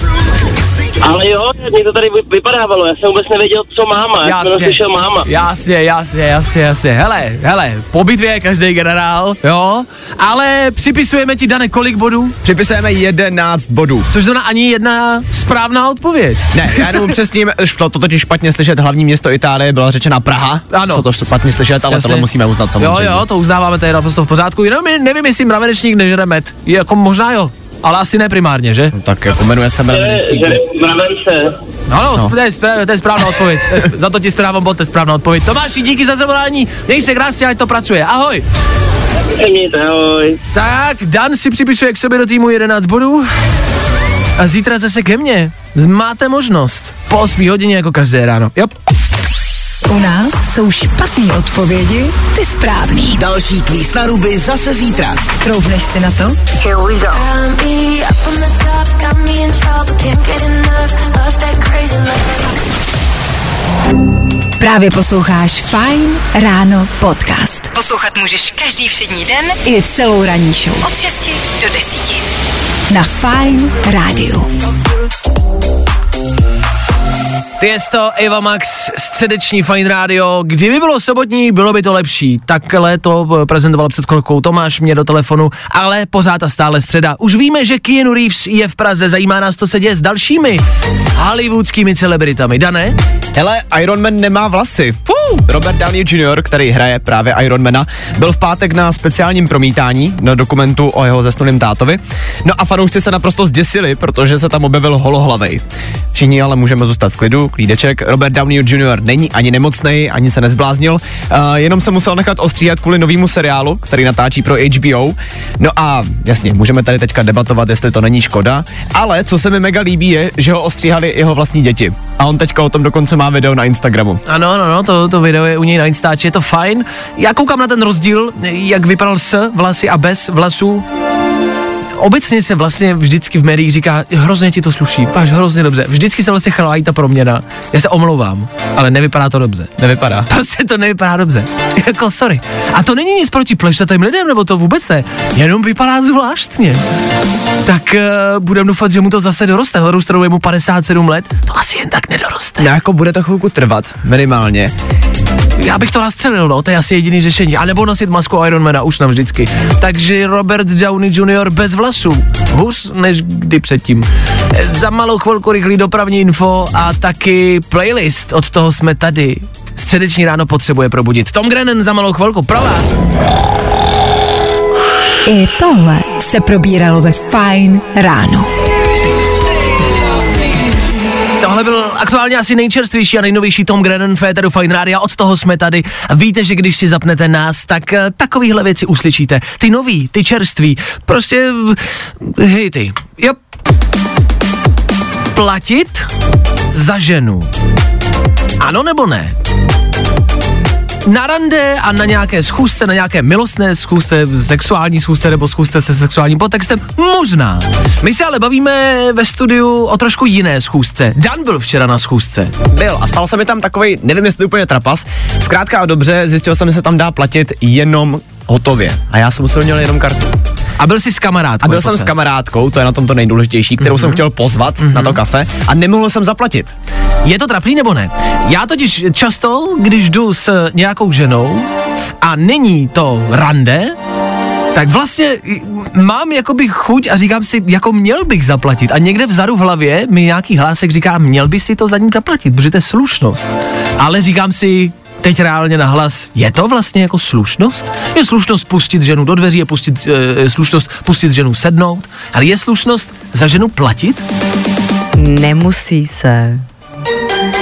Ale jo, mě to tady vy- vypadávalo, já jsem vůbec nevěděl, co máma, já jsem slyšel máma. jasně, jasně, jasně, jasně. Hele, hele, po bitvě je každý generál, jo, ale připisujeme ti, Dane, kolik bodů? Připisujeme 11 bodů. Což znamená ani jedna správná odpověď. Ne, já jenom přesním, šlo to totiž špatně slyšet, hlavní město Itálie byla řečena Praha. Ano. Co to špatně slyšet, ale Jasně. tohle musíme uznat samozřejmě. Jo, jo, to uznáváme, to je naprosto v pořádku. Jenom je- nevím, jestli mravenečník nežere med. Je jako možná jo, ale asi ne primárně, že? No, tak jako jmenuje se že mravence. No, no, No. To, je, spra- to je správná odpověď. To je, sp- za to ti strávám bod, to je správná odpověď. Tomáši, díky za zavolání, měj se krásně, ať to pracuje. Ahoj. Mějte, ahoj. Tak, Dan si připisuje k sobě do týmu 11 bodů. A zítra zase ke mně. Máte možnost. Po 8 hodině jako každé ráno. Jop. U nás jsou špatné odpovědi, ty správný. Další kvíz na ruby zase zítra. Troubneš si na to? Here we go. Právě posloucháš Fine Ráno podcast. Poslouchat můžeš každý všední den i celou ranní show. Od 6 do 10. Na Fine Rádiu. Tiesto, Eva Max, středeční Fine Radio. Kdyby bylo sobotní, bylo by to lepší. Takhle to eh, prezentoval před chvilkou Tomáš mě do telefonu, ale pořád a stále středa. Už víme, že Keanu Reeves je v Praze, zajímá nás, to se děje s dalšími hollywoodskými celebritami. Dané? Hele, Iron Man nemá vlasy. Fuh. Robert Downey Jr., který hraje právě Ironmana, byl v pátek na speciálním promítání na dokumentu o jeho zesnulém tátovi. No a fanoušci se naprosto zděsili, protože se tam objevil holohlavej. Všichni ale můžeme zůstat v klidu, klídeček. Robert Downey Jr. není ani nemocný, ani se nezbláznil, uh, jenom se musel nechat ostříhat kvůli novému seriálu, který natáčí pro HBO. No a jasně, můžeme tady teďka debatovat, jestli to není škoda, ale co se mi mega líbí je, že ho ostříhali jeho vlastní děti. A on teďka o tom dokonce má video na Instagramu. Ano, no, no, to, to video je u něj na Instači, je to fajn. Já koukám na ten rozdíl, jak vypadal s vlasy a bez vlasů. Obecně se vlastně vždycky v médiích říká, hrozně ti to sluší, páš hrozně dobře. Vždycky se vlastně chválí ta proměna. Já se omlouvám, ale nevypadá to dobře. Nevypadá. Prostě to nevypadá dobře. jako sorry. A to není nic proti pleštatým lidem, nebo to vůbec ne. Jenom vypadá zvláštně. Tak uh, budem doufat, že mu to zase doroste. Stranu je mu 57 let, to asi jen tak nedoroste. No jako bude to chvilku trvat, minimálně. Já bych to nastřelil, no, to je asi jediný řešení. A nebo nosit masku Ironmana už navždycky. Takže Robert Downey Jr. bez vlasů. Hus než kdy předtím. Za malou chvilku rychlý dopravní info a taky playlist. Od toho jsme tady. Středeční ráno potřebuje probudit. Tom Grennan za malou chvilku pro vás. I tohle se probíralo ve Fine Ráno. Tohle byl aktuálně asi nejčerstvější a nejnovější Tom Grennan Féteru Fine Radio, od toho jsme tady. Víte, že když si zapnete nás, tak eh, takovýhle věci uslyšíte. Ty nový, ty čerství, prostě eh, hejty. Yep. Platit za ženu. Ano nebo ne? Na rande a na nějaké schůzce, na nějaké milostné schůzce, sexuální schůzce nebo schůzce se sexuálním podtextem? Možná. My se ale bavíme ve studiu o trošku jiné schůzce. Dan byl včera na schůzce. Byl a stal se mi tam takový, nevím jestli úplně trapas. Zkrátka a dobře, zjistil jsem, že se tam dá platit jenom hotově. A já jsem musel měl jenom kartu. A byl jsi s kamarádkou? A byl jsem s kamarádkou, to je na tom to nejdůležitější, kterou mm-hmm. jsem chtěl pozvat mm-hmm. na to kafe a nemohl jsem zaplatit. Je to trapný nebo ne? Já totiž často, když jdu s nějakou ženou a není to rande, tak vlastně mám jakoby chuť a říkám si, jako měl bych zaplatit. A někde vzadu v hlavě mi nějaký hlásek říká, měl by si to za ní zaplatit, protože to je slušnost. Ale říkám si, teď reálně na hlas, je to vlastně jako slušnost? Je slušnost pustit ženu do dveří, je pustit, e, slušnost pustit ženu sednout, ale je slušnost za ženu platit? Nemusí se.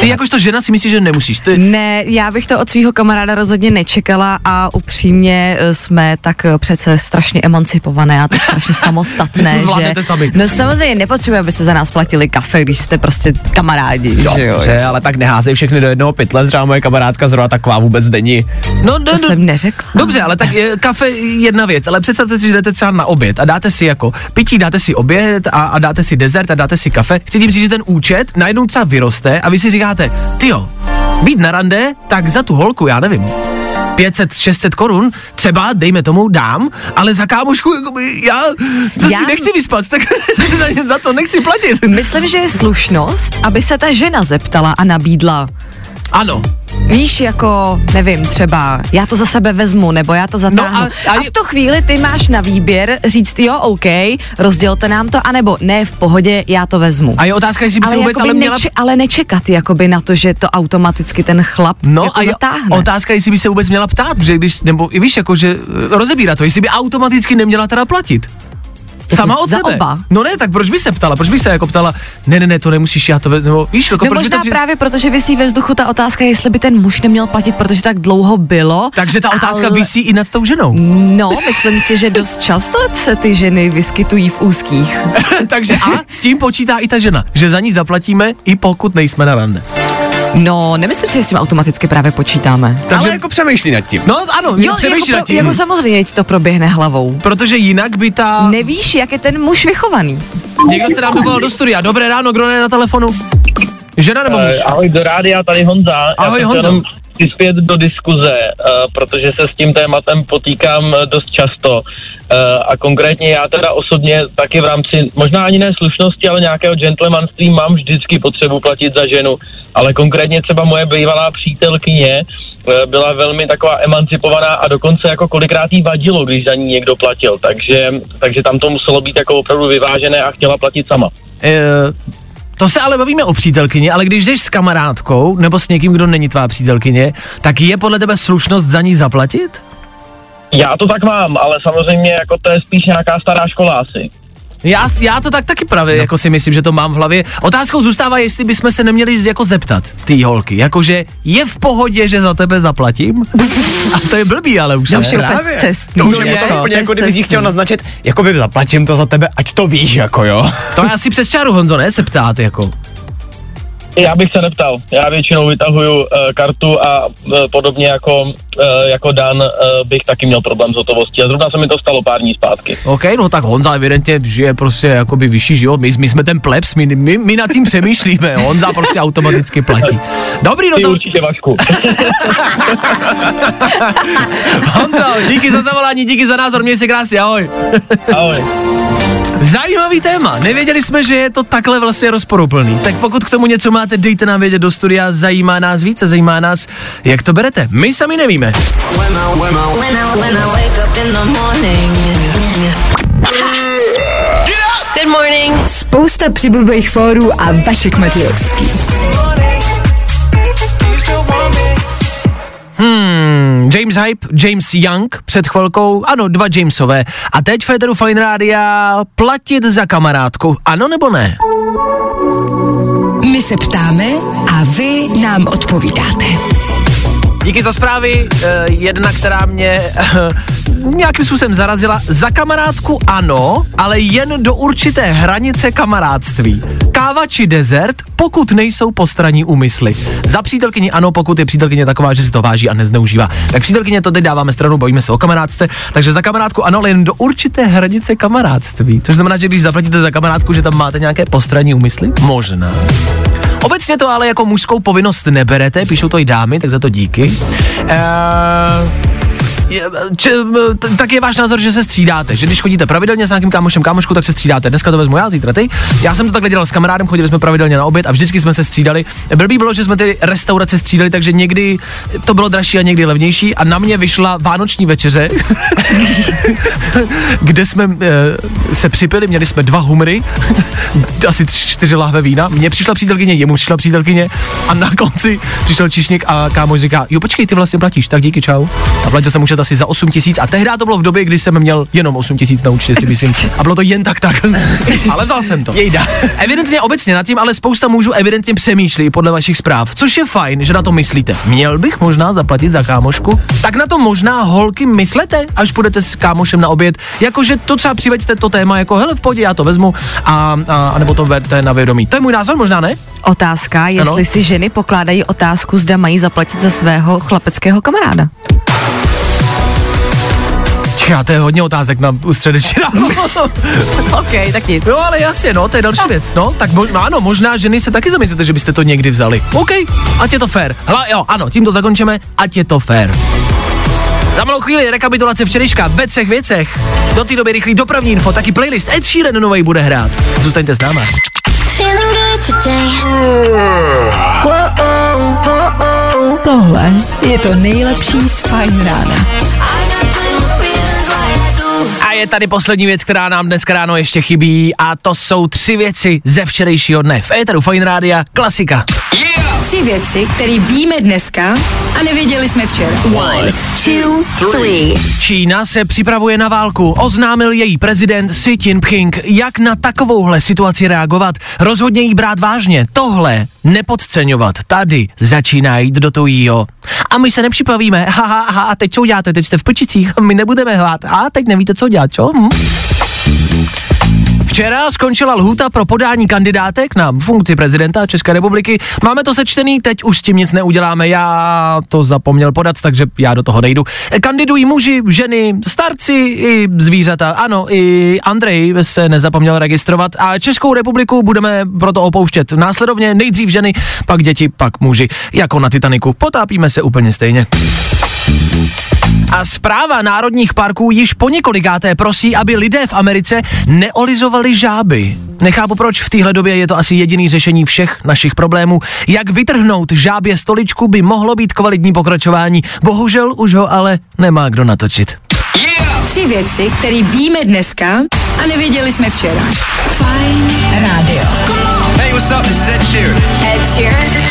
Ty jakožto žena si myslíš, že nemusíš. Ty, Ne, já bych to od svého kamaráda rozhodně nečekala a upřímně eh, jsme tak eh, přece strašně emancipované a tak strašně samostatné, To že... sami. No samozřejmě nepotřebuje, abyste za nás platili kafe, když jste prostě kamarádi, že jo? Dobře, ale tak neházej všechny do jednoho pytle, třeba moje kamarádka zrovna taková vůbec není. no, no, To jsem neřekla. Dobře, ale tak je, kafe je jedna věc, ale představte si, že jdete třeba na oběd a dáte si jako pití, dáte si oběd a, a dáte si dezert a dáte si kafe. Chci tím říct, že ten účet najednou třeba vyroste a vy si říkáte, tyjo, být na rande, tak za tu holku, já nevím, 500, 600 korun, třeba, dejme tomu, dám, ale za kámošku, já, to Já- si nechci vyspat, tak za to nechci platit. Myslím, že je slušnost, aby se ta žena zeptala a nabídla. Ano, Víš, jako, nevím, třeba, já to za sebe vezmu, nebo já to zatáhnu. No a- a, a v tu chvíli ty máš na výběr říct, jo, OK, rozdělte nám to, anebo ne, v pohodě, já to vezmu. a je otázka, jestli by ale, se vůbec ale měla... ale nečekat jakoby na to, že to automaticky ten chlap No jako a je zatáhne. otázka, jestli by se vůbec měla ptát, protože když, nebo i víš, jako, že eh, rozebírá to, jestli by automaticky neměla teda platit. Sama od sebe. oba? No ne, tak proč by se ptala? Proč by se jako ptala, ne, ne, ne, to nemusíš, já to ve, nebo víš, jako No proč by možná to, právě protože vysí ve vzduchu ta otázka, jestli by ten muž neměl platit, protože tak dlouho bylo. Takže ta otázka ale- visí i nad tou ženou. No, myslím si, že dost často se ty ženy vyskytují v úzkých. Takže a s tím počítá i ta žena, že za ní zaplatíme, i pokud nejsme na rande. No, nemyslím si, že s tím automaticky právě počítáme. Takže... Ale jako přemýšlí nad tím. No ano, Jo, přemýšlí jako, nad pro, tím. jako samozřejmě ti to proběhne hlavou. Protože jinak by ta... Nevíš, jak je ten muž vychovaný. Někdo se nám dovolal do studia. Dobré ráno, kdo je na telefonu? Žena nebo muž? Eh, ahoj do rádia, tady Honza. Ahoj, Já chtěl jenom přispět do diskuze, uh, protože se s tím tématem potýkám eh, dost často. Uh, a konkrétně já teda osobně taky v rámci, možná ani ne slušnosti, ale nějakého gentlemanství mám vždycky potřebu platit za ženu. Ale konkrétně třeba moje bývalá přítelkyně uh, byla velmi taková emancipovaná a dokonce jako kolikrát jí vadilo, když za ní někdo platil. Takže, takže tam to muselo být jako opravdu vyvážené a chtěla platit sama. E, to se ale bavíme o přítelkyni, ale když jdeš s kamarádkou nebo s někým, kdo není tvá přítelkyně, tak je podle tebe slušnost za ní zaplatit? Já to tak mám, ale samozřejmě jako to je spíš nějaká stará škola asi. Já, já to tak taky právě no. jako si myslím, že to mám v hlavě. Otázkou zůstává, jestli bychom se neměli jako zeptat ty holky, jakože je v pohodě, že za tebe zaplatím? A to je blbý, ale už To už je úplně cestný. To už je jo? to úplně jako To je kdyby chtěl naznačit, jako by zaplatím to za tebe, ať to víš, jako jo. To je asi přes čáru, Honzo, ne? Se ptát, jako. Já bych se neptal. Já většinou vytahuju uh, kartu a uh, podobně jako, uh, jako Dan uh, bych taky měl problém s hotovostí. A zrovna se mi to stalo pár dní zpátky. OK, no tak Honza evidentně žije prostě jakoby vyšší život. My, my jsme ten plebs, my, my, my nad tím přemýšlíme. Honza prostě automaticky platí. Dobrý, no Ty to... určitě Vašku. Honzo, díky za zavolání, díky za názor, měj se krásně, ahoj. Ahoj. Zajímavý téma. Nevěděli jsme, že je to takhle vlastně rozporuplný. Tak pokud k tomu něco máte, dejte nám vědět do studia. Zajímá nás více, zajímá nás, jak to berete. My sami nevíme. Good morning. Spousta přibulbých fórů a Vašek Matějovský. Hmm, James Hype, James Young před chvilkou, ano, dva Jamesové. A teď Federu Fine Rádia platit za kamarádku, ano nebo ne? My se ptáme a vy nám odpovídáte. Díky za zprávy, eh, jedna, která mě nějakým způsobem zarazila. Za kamarádku ano, ale jen do určité hranice kamarádství. Káva či dezert, pokud nejsou postranní úmysly. Za přítelkyni ano, pokud je přítelkyně taková, že si to váží a nezneužívá. Tak přítelkyně to teď dáváme stranu, bojíme se o kamarádce, takže za kamarádku ano, ale jen do určité hranice kamarádství. Což znamená, že když zaplatíte za kamarádku, že tam máte nějaké postranní úmysly? Možná. Obecně to ale jako mužskou povinnost neberete, píšou to i dámy, tak za to díky. Eee, je, če, tak je váš názor, že se střídáte, že když chodíte pravidelně s nějakým kámošem, kámošku, tak se střídáte. Dneska to vezmu já, zítra ty. Já jsem to takhle dělal s kamarádem, chodili jsme pravidelně na oběd a vždycky jsme se střídali. Blbý bylo, že jsme ty restaurace střídali, takže někdy to bylo dražší a někdy levnější a na mě vyšla vánoční večeře, kde jsme e, se připili, měli jsme dva humry, asi tři, čtyři lahve vína. Mně přišla přítelkyně, jemu přišla přítelkyně a na konci přišel čišník a kámoš říká, jo počkej, ty vlastně platíš, tak díky, čau. A platil jsem už asi za 8 tisíc a tehdy to bylo v době, kdy jsem měl jenom 8 tisíc na účtě, si myslím. A bylo to jen tak tak. ale vzal jsem to. Jejda. Evidentně obecně nad tím, ale spousta mužů evidentně přemýšlí podle vašich zpráv, což je fajn, že na to myslíte. Měl bych možná zaplatit za kámošku? Tak na to možná holky myslete, až půjdete s kámošem na oběd, jakože to třeba přiveďte to téma jako hele v podě, já to vezmu a, a, a nebo to verte na vědomí. To je můj názor, možná ne? Otázka, jestli Ano? si ženy pokládají otázku, zda mají zaplatit za svého chlapeckého kamaráda. Čeká, to je hodně otázek na středeční ráno. OK, tak nic. No ale jasně, no, to je další věc. No, tak mo- no, ano, možná ženy se taky zamyslíte, že byste to někdy vzali. OK, ať je to fair. Hele, jo, ano, tím to zakončíme, ať je to fair. Za malou chvíli rekapitulace včerejška ve třech věcech. Do té doby rychlý dopravní info, taky playlist Ed Sheeran nový bude hrát. Zůstaňte s náma. Tohle je to nejlepší z Fajn rána. Je tady poslední věc, která nám dneska ráno ještě chybí a to jsou tři věci ze včerejšího dne. V Éteru Fine Rádia, klasika. Tři věci, které víme dneska a nevěděli jsme včera. One, two, three. Čína se připravuje na válku. Oznámil její prezident Xi Jinping, jak na takovouhle situaci reagovat. Rozhodně jí brát vážně. Tohle nepodceňovat. Tady začíná jít do tujího. A my se nepřipavíme. Haha, aha, a teď co uděláte? Teď jste v pečicích. My nebudeme hrát. A teď nevíte, co dělat, čo? Hm? Včera skončila lhůta pro podání kandidátek na funkci prezidenta České republiky. Máme to sečtený, teď už s tím nic neuděláme. Já to zapomněl podat, takže já do toho nejdu. Kandidují muži, ženy, starci i zvířata. Ano, i Andrej se nezapomněl registrovat a Českou republiku budeme proto opouštět. Následovně nejdřív ženy, pak děti, pak muži. Jako na Titaniku. Potápíme se úplně stejně. A zpráva národních parků již po několikáté prosí, aby lidé v Americe neolizovali žáby. Nechápu proč, v téhle době je to asi jediný řešení všech našich problémů. Jak vytrhnout žábě stoličku by mohlo být kvalitní pokračování. Bohužel už ho ale nemá kdo natočit. Tři věci, které víme dneska a nevěděli jsme včera. Fajn rádio. Hey, what's up? This is Ed Sheeran. Ed Sheeran.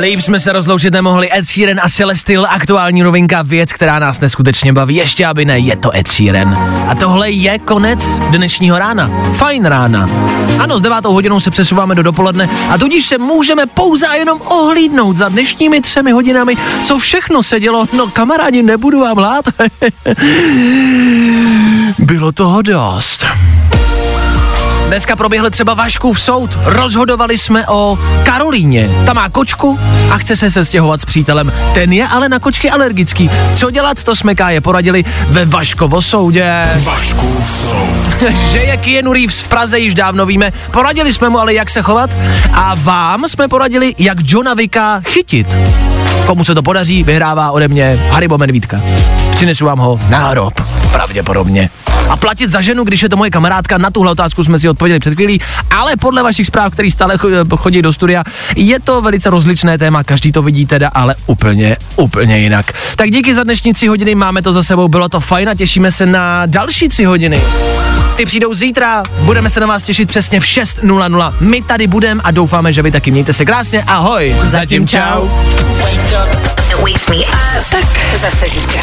Líp jsme se rozloučit nemohli Ed Sheeran a Celestial, aktuální novinka, věc, která nás neskutečně baví, ještě aby ne, je to Ed Sheeran. A tohle je konec dnešního rána. Fajn rána. Ano, s devátou hodinou se přesouváme do dopoledne a tudíž se můžeme pouze a jenom ohlídnout za dnešními třemi hodinami, co všechno se dělo. No kamarádi, nebudu vám lhát. Bylo toho dost. Dneska proběhl třeba Vaškův soud. Rozhodovali jsme o Karolíně. Ta má kočku a chce se sestěhovat s přítelem. Ten je ale na kočky alergický. Co dělat, to jsme Káje poradili ve Vaškovo soudě. Vaškův soud. že je Keanu Reeves v Praze již dávno víme. Poradili jsme mu ale, jak se chovat. A vám jsme poradili, jak Johna Vicka chytit. Komu se to podaří, vyhrává ode mě Haribo Medvídka. Přinesu vám ho na hrob, pravděpodobně. A platit za ženu, když je to moje kamarádka, na tuhle otázku jsme si odpověděli před chvílí, ale podle vašich zpráv, který stále cho- chodí do studia, je to velice rozličné téma, každý to vidí teda, ale úplně, úplně jinak. Tak díky za dnešní tři hodiny, máme to za sebou, bylo to fajn a těšíme se na další tři hodiny. Ty přijdou zítra, budeme se na vás těšit přesně v 6.00. My tady budeme a doufáme, že vy taky mějte se krásně. Ahoj, zatím čau. Tak zase zítra.